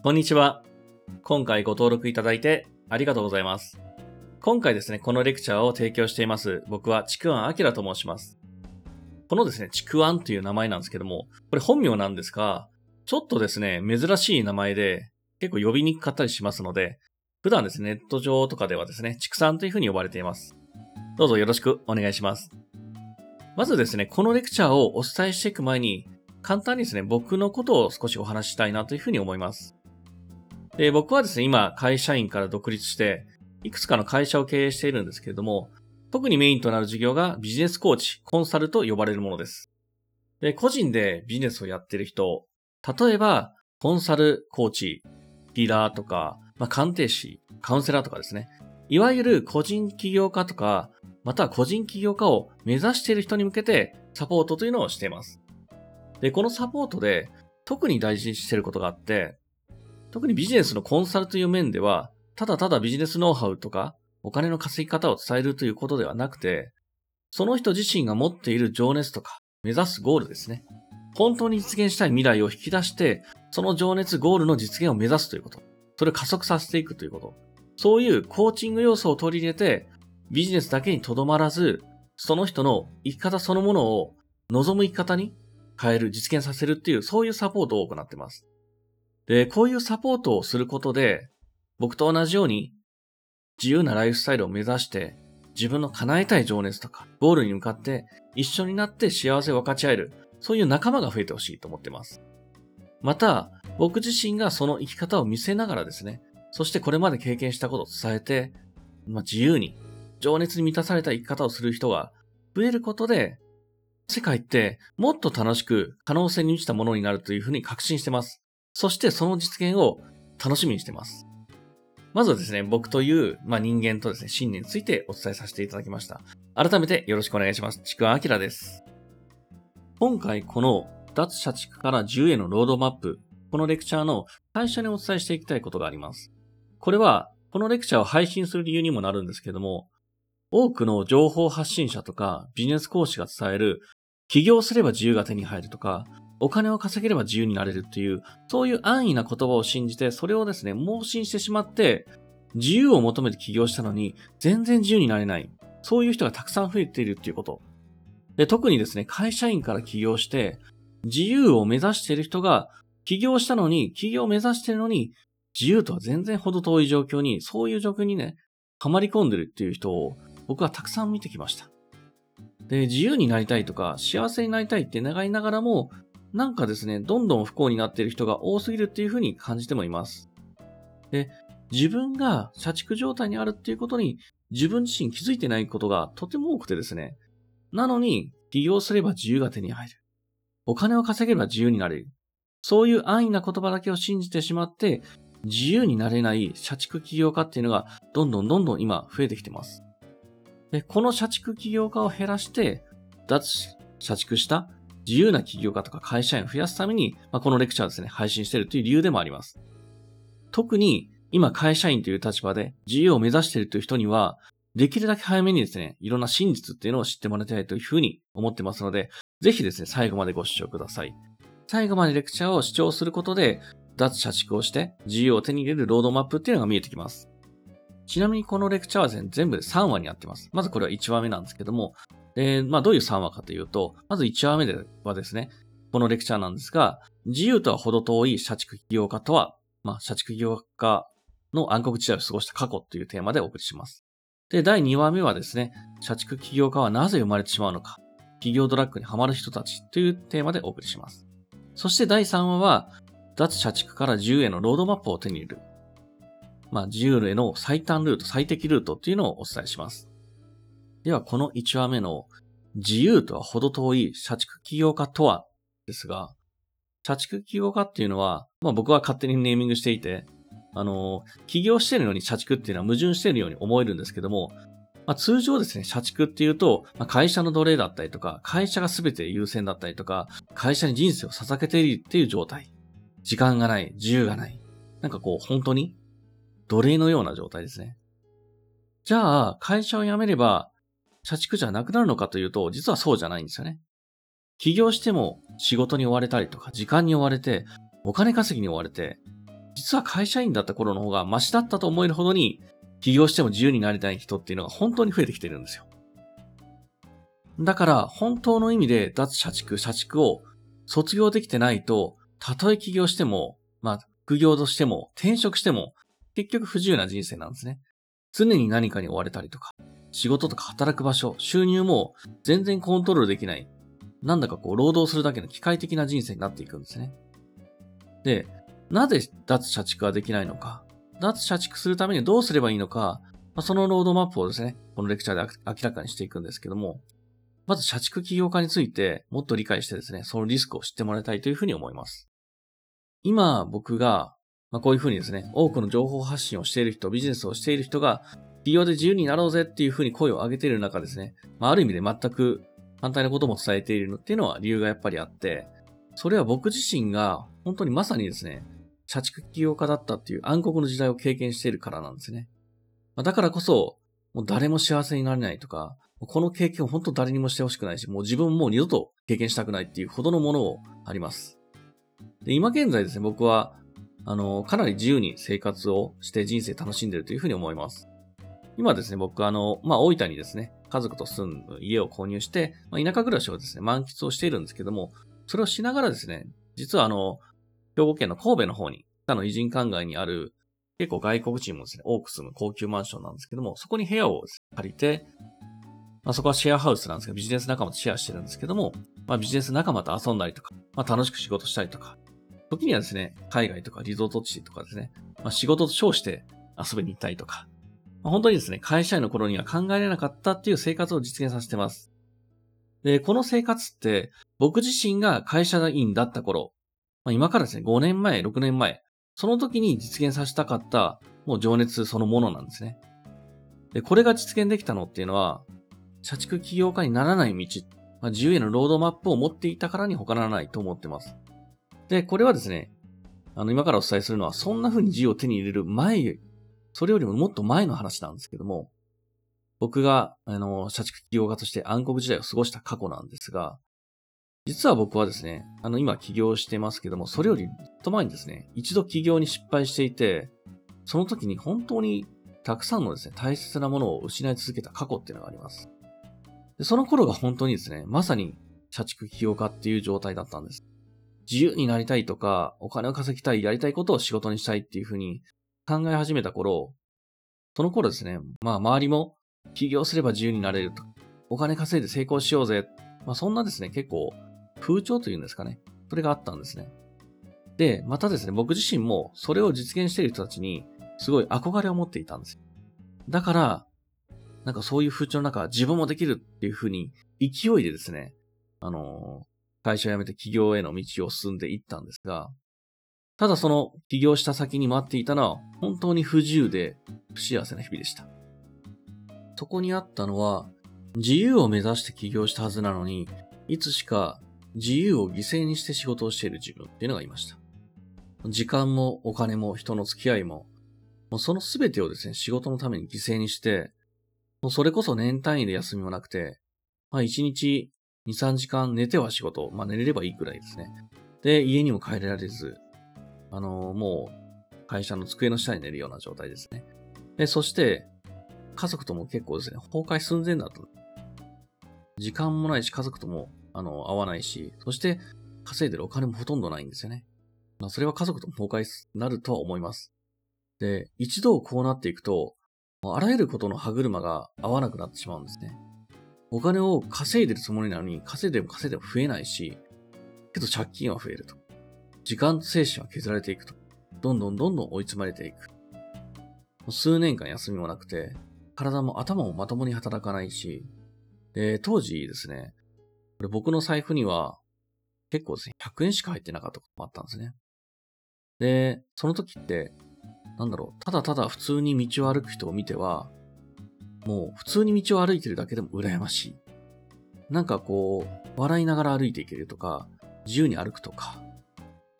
こんにちは。今回ご登録いただいてありがとうございます。今回ですね、このレクチャーを提供しています。僕はちくわんあきらと申します。このですね、ちくわんという名前なんですけども、これ本名なんですが、ちょっとですね、珍しい名前で、結構呼びにくかったりしますので、普段ですね、ネット上とかではですね、ちくさんという風に呼ばれています。どうぞよろしくお願いします。まずですね、このレクチャーをお伝えしていく前に、簡単にですね、僕のことを少しお話ししたいなというふうに思います。で、僕はですね、今、会社員から独立して、いくつかの会社を経営しているんですけれども、特にメインとなる事業がビジネスコーチ、コンサルと呼ばれるものです。で、個人でビジネスをやっている人、例えば、コンサル、コーチ、ディーラーとか、まあ、鑑定士、カウンセラーとかですね。いわゆる個人起業家とか、または個人起業家を目指している人に向けてサポートというのをしています。で、このサポートで特に大事にしていることがあって、特にビジネスのコンサルという面では、ただただビジネスノウハウとか、お金の稼ぎ方を伝えるということではなくて、その人自身が持っている情熱とか、目指すゴールですね。本当に実現したい未来を引き出して、その情熱、ゴールの実現を目指すということ。それを加速させていくということ。そういうコーチング要素を取り入れて、ビジネスだけにとどまらず、その人の生き方そのものを望む生き方に変える、実現させるっていう、そういうサポートを行っています。で、こういうサポートをすることで、僕と同じように自由なライフスタイルを目指して、自分の叶えたい情熱とか、ゴールに向かって一緒になって幸せを分かち合える、そういう仲間が増えてほしいと思ってます。また、僕自身がその生き方を見せながらですね、そしてこれまで経験したことを伝えて、まあ、自由に、情熱に満たされた生き方をする人が増えることで、世界ってもっと楽しく可能性に満ちたものになるというふうに確信してます。そしてその実現を楽しみにしてます。まずはですね、僕という、まあ、人間とですね、信念についてお伝えさせていただきました。改めてよろしくお願いします。ちくわあきらです。今回この脱社畜から10へのロードマップ、このレクチャーの最初にお伝えしていきたいことがあります。これは、このレクチャーを配信する理由にもなるんですけども、多くの情報発信者とかビジネス講師が伝える、起業すれば自由が手に入るとか、お金を稼げれば自由になれるっていう、そういう安易な言葉を信じて、それをですね、盲信してしまって、自由を求めて起業したのに、全然自由になれない。そういう人がたくさん増えているっていうこと。で、特にですね、会社員から起業して、自由を目指している人が、起業したのに、起業を目指しているのに、自由とは全然ほど遠い状況に、そういう状況にね、はまり込んでるっていう人を、僕はたくさん見てきました。で、自由になりたいとか、幸せになりたいって願いながらも、なんかですね、どんどん不幸になっている人が多すぎるっていうふうに感じてもいます。で、自分が社畜状態にあるっていうことに自分自身気づいてないことがとても多くてですね。なのに、起業すれば自由が手に入る。お金を稼げれば自由になれる。そういう安易な言葉だけを信じてしまって、自由になれない社畜起業家っていうのがどんどんどんどん今増えてきてます。で、この社畜起業家を減らして、脱社畜した自由な起業家とか会社員を増やすために、まあ、このレクチャーですね、配信しているという理由でもあります。特に今会社員という立場で自由を目指しているという人には、できるだけ早めにですね、いろんな真実っていうのを知ってもらいたいというふうに思ってますので、ぜひですね、最後までご視聴ください。最後までレクチャーを視聴することで、脱社畜をして自由を手に入れるロードマップっていうのが見えてきます。ちなみにこのレクチャーはですね、全部で3話になってます。まずこれは1話目なんですけども、で、まあどういう3話かというと、まず1話目ではですね、このレクチャーなんですが、自由とは程遠い社畜起業家とは、まあ社畜起業家の暗黒時代を過ごした過去というテーマでお送りします。で、第2話目はですね、社畜起業家はなぜ生まれてしまうのか、企業ドラッグにハマる人たちというテーマでお送りします。そして第3話は、脱社畜から自由へのロードマップを手に入れる。まあ、自由への最短ルート、最適ルートっていうのをお伝えします。では、この1話目の自由とは程遠い社畜起業家とはですが、社畜起業家っていうのは、まあ僕は勝手にネーミングしていて、あの、起業してるのに社畜っていうのは矛盾してるように思えるんですけども、まあ、通常ですね、社畜っていうと、まあ、会社の奴隷だったりとか、会社が全て優先だったりとか、会社に人生を捧げているっていう状態。時間がない、自由がない。なんかこう、本当に奴隷のような状態ですね。じゃあ、会社を辞めれば、社畜じゃなくなるのかというと、実はそうじゃないんですよね。起業しても仕事に追われたりとか、時間に追われて、お金稼ぎに追われて、実は会社員だった頃の方がマシだったと思えるほどに、起業しても自由になりたい人っていうのが本当に増えてきてるんですよ。だから、本当の意味で脱社畜、社畜を卒業できてないと、たとえ起業しても、まあ、副業としても、転職しても、結局不自由な人生なんですね。常に何かに追われたりとか、仕事とか働く場所、収入も全然コントロールできない。なんだかこう、労働するだけの機械的な人生になっていくんですね。で、なぜ脱社畜ができないのか、脱社畜するためにどうすればいいのか、まあ、そのロードマップをですね、このレクチャーで明らかにしていくんですけども、まず社畜起業家についてもっと理解してですね、そのリスクを知ってもらいたいというふうに思います。今僕が、まあ、こういうふうにですね、多くの情報発信をしている人、ビジネスをしている人が、起業で自由になろうぜっていうふうに声を上げている中ですね、まあ、ある意味で全く反対なことも伝えているのっていうのは理由がやっぱりあって、それは僕自身が本当にまさにですね、社畜起業家だったっていう暗黒の時代を経験しているからなんですね。まあ、だからこそ、もう誰も幸せになれないとか、この経験を本当誰にもしてほしくないし、もう自分も二度と経験したくないっていうほどのものをあります。で、今現在ですね、僕は、あの、かなり自由に生活をして人生楽しんでるというふうに思います。今ですね、僕はあの、まあ、大分にですね、家族と住む家を購入して、まあ、田舎暮らしをですね、満喫をしているんですけども、それをしながらですね、実はあの、兵庫県の神戸の方に、他の偉人館街にある、結構外国人もですね、多く住む高級マンションなんですけども、そこに部屋を借りて、まあ、そこはシェアハウスなんですけど、ビジネス仲間とシェアしてるんですけども、まあ、ビジネス仲間と遊んだりとか、まあ、楽しく仕事したりとか、時にはですね、海外とかリゾート地とかですね、まあ、仕事と称して遊びに行ったりとか、まあ、本当にですね、会社員の頃には考えられなかったっていう生活を実現させてます。で、この生活って、僕自身が会社員だった頃、まあ、今からですね、5年前、6年前、その時に実現させたかった、もう情熱そのものなんですね。で、これが実現できたのっていうのは、社畜起業家にならない道、まあ、自由へのロードマップを持っていたからに他ならないと思ってます。で、これはですね、あの、今からお伝えするのは、そんな風に自由を手に入れる前、それよりももっと前の話なんですけども、僕が、あの、社畜起業家として暗黒時代を過ごした過去なんですが、実は僕はですね、あの、今起業してますけども、それよりずっと前にですね、一度起業に失敗していて、その時に本当にたくさんのですね、大切なものを失い続けた過去っていうのがあります。でその頃が本当にですね、まさに社畜起業家っていう状態だったんです。自由になりたいとか、お金を稼ぎたい、やりたいことを仕事にしたいっていうふうに考え始めた頃、その頃ですね、まあ周りも起業すれば自由になれると。お金稼いで成功しようぜ。まあそんなですね、結構風潮というんですかね。それがあったんですね。で、またですね、僕自身もそれを実現している人たちにすごい憧れを持っていたんですよ。だから、なんかそういう風潮の中、自分もできるっていう風に勢いでですね、あの、会社を辞めて起業への道を進んでいったんですが、ただその起業した先に待っていたのは本当に不自由で不幸せな日々でした。そこにあったのは、自由を目指して起業したはずなのに、いつしか自由を犠牲にして仕事をしている自分っていうのがいました。時間もお金も人の付き合いも、もうその全てをですね、仕事のために犠牲にして、もうそれこそ年単位で休みもなくて、まあ1日2、3時間寝ては仕事、まあ寝れればいいくらいですね。で、家にも帰れられず、あのー、もう会社の机の下に寝るような状態ですね。で、そして、家族とも結構ですね、崩壊寸前だった。時間もないし、家族とも、あの、会わないし、そして稼いでるお金もほとんどないんですよね。まあ、それは家族とも崩壊になるとは思います。で、一度こうなっていくと、あらゆることの歯車が合わなくなってしまうんですね。お金を稼いでるつもりなのに、稼いでも稼いでも増えないし、けど借金は増えると。時間と精神は削られていくと。どんどんどんどん追い詰まれていく。数年間休みもなくて、体も頭もまともに働かないし、で、当時ですね、これ僕の財布には結構ですね、100円しか入ってなかったこともあったんですね。で、その時って、なんだろう、ただただ普通に道を歩く人を見ては、もう普通に道を歩いてるだけでも羨ましい。なんかこう、笑いながら歩いていけるとか、自由に歩くとか、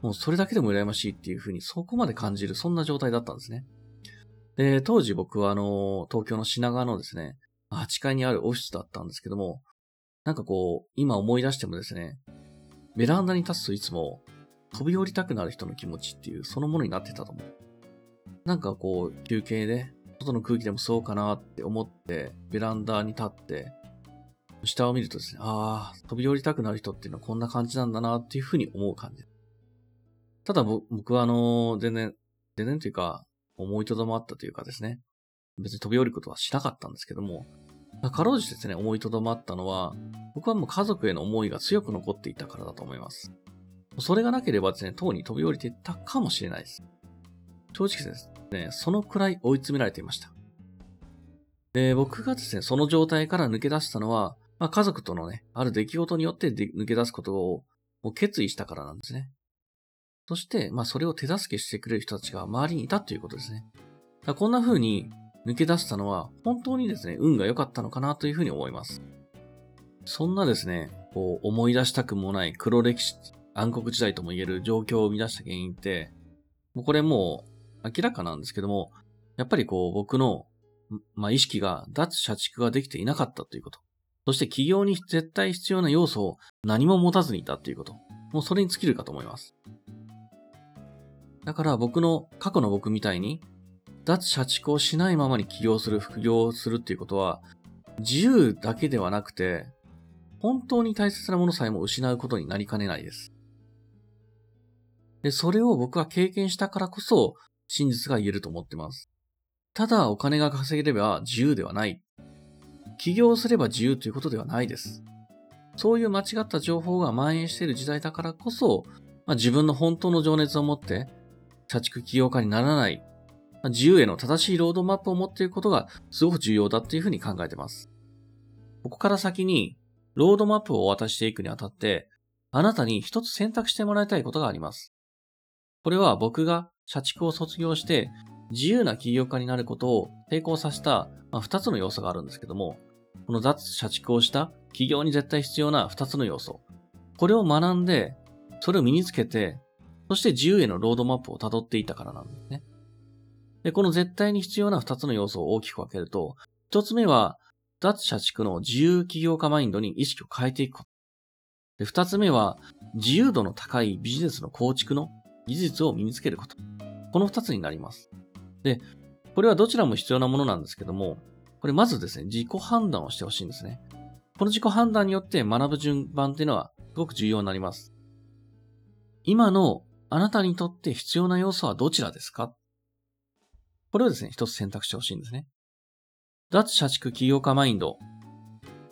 もうそれだけでも羨ましいっていう風にそこまで感じる、そんな状態だったんですね。で、当時僕はあの、東京の品川のですね、8階にあるオフィスだったんですけども、なんかこう、今思い出してもですね、ベランダに立つといつも、飛び降りたくなる人の気持ちっていう、そのものになってたと思う。なんかこう、休憩で、外の空気でもそうかなって思って、ベランダに立って、下を見るとですね、ああ、飛び降りたくなる人っていうのはこんな感じなんだなっていうふうに思う感じ。ただ僕はあの、全然、全然というか、思いとどまったというかですね、別に飛び降りることはしなかったんですけども、かろうじてですね、思いとどまったのは、僕はもう家族への思いが強く残っていたからだと思います。それがなければですね、当に飛び降りていったかもしれないです。正直ですね、そのくらい追い詰められていました。で、僕がですね、その状態から抜け出したのは、まあ、家族とのね、ある出来事によって抜け出すことをもう決意したからなんですね。そして、まあ、それを手助けしてくれる人たちが周りにいたということですね。だこんな風に抜け出したのは、本当にですね、運が良かったのかなというふうに思います。そんなですね、こう、思い出したくもない黒歴史、暗黒時代とも言える状況を生み出した原因って、もうこれもう明らかなんですけども、やっぱりこう、僕の、まあ、意識が脱社畜ができていなかったということ。そして企業に絶対必要な要素を何も持たずにいたということ。もうそれに尽きるかと思います。だから僕の、過去の僕みたいに、脱社畜をしないままに起業する、副業をするっていうことは、自由だけではなくて、本当に大切なものさえも失うことになりかねないです。で、それを僕は経験したからこそ、真実が言えると思ってます。ただお金が稼げれば自由ではない。起業すれば自由ということではないです。そういう間違った情報が蔓延している時代だからこそ、まあ、自分の本当の情熱を持って、社畜起業家にならないま自由への正しいロードマップを持っていることがすごく重要だっていうふうに考えてます。ここから先に、ロードマップをお渡ししていくにあたって、あなたに一つ選択してもらいたいことがあります。これは僕が社畜を卒業して自由な起業家になることを抵抗させた、まあ、2つの要素があるんですけども、この脱社畜をした起業に絶対必要な2つの要素。これを学んで、それを身につけて、そして自由へのロードマップを辿っていたからなんですね。で、この絶対に必要な二つの要素を大きく分けると、一つ目は、脱社畜の自由起業家マインドに意識を変えていくこと。で、二つ目は、自由度の高いビジネスの構築の技術を身につけること。この二つになります。で、これはどちらも必要なものなんですけども、これまずですね、自己判断をしてほしいんですね。この自己判断によって学ぶ順番っていうのはすごく重要になります。今のあなたにとって必要な要素はどちらですか？これをですね、一つ選択してほしいんですね。脱社畜起業家マインド。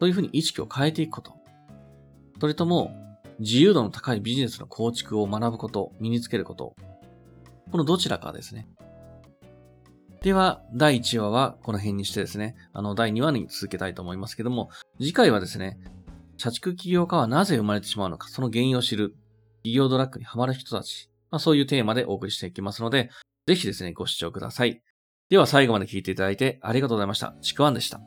というふうに意識を変えていくこと。それとも、自由度の高いビジネスの構築を学ぶこと、身につけること。このどちらかですね。では、第1話はこの辺にしてですね、あの、第2話に続けたいと思いますけども、次回はですね、社畜起業家はなぜ生まれてしまうのか、その原因を知る、企業ドラッグにハマる人たち、まあ、そういうテーマでお送りしていきますので、ぜひですね、ご視聴ください。では最後まで聞いていただいてありがとうございました。ちくわんでした。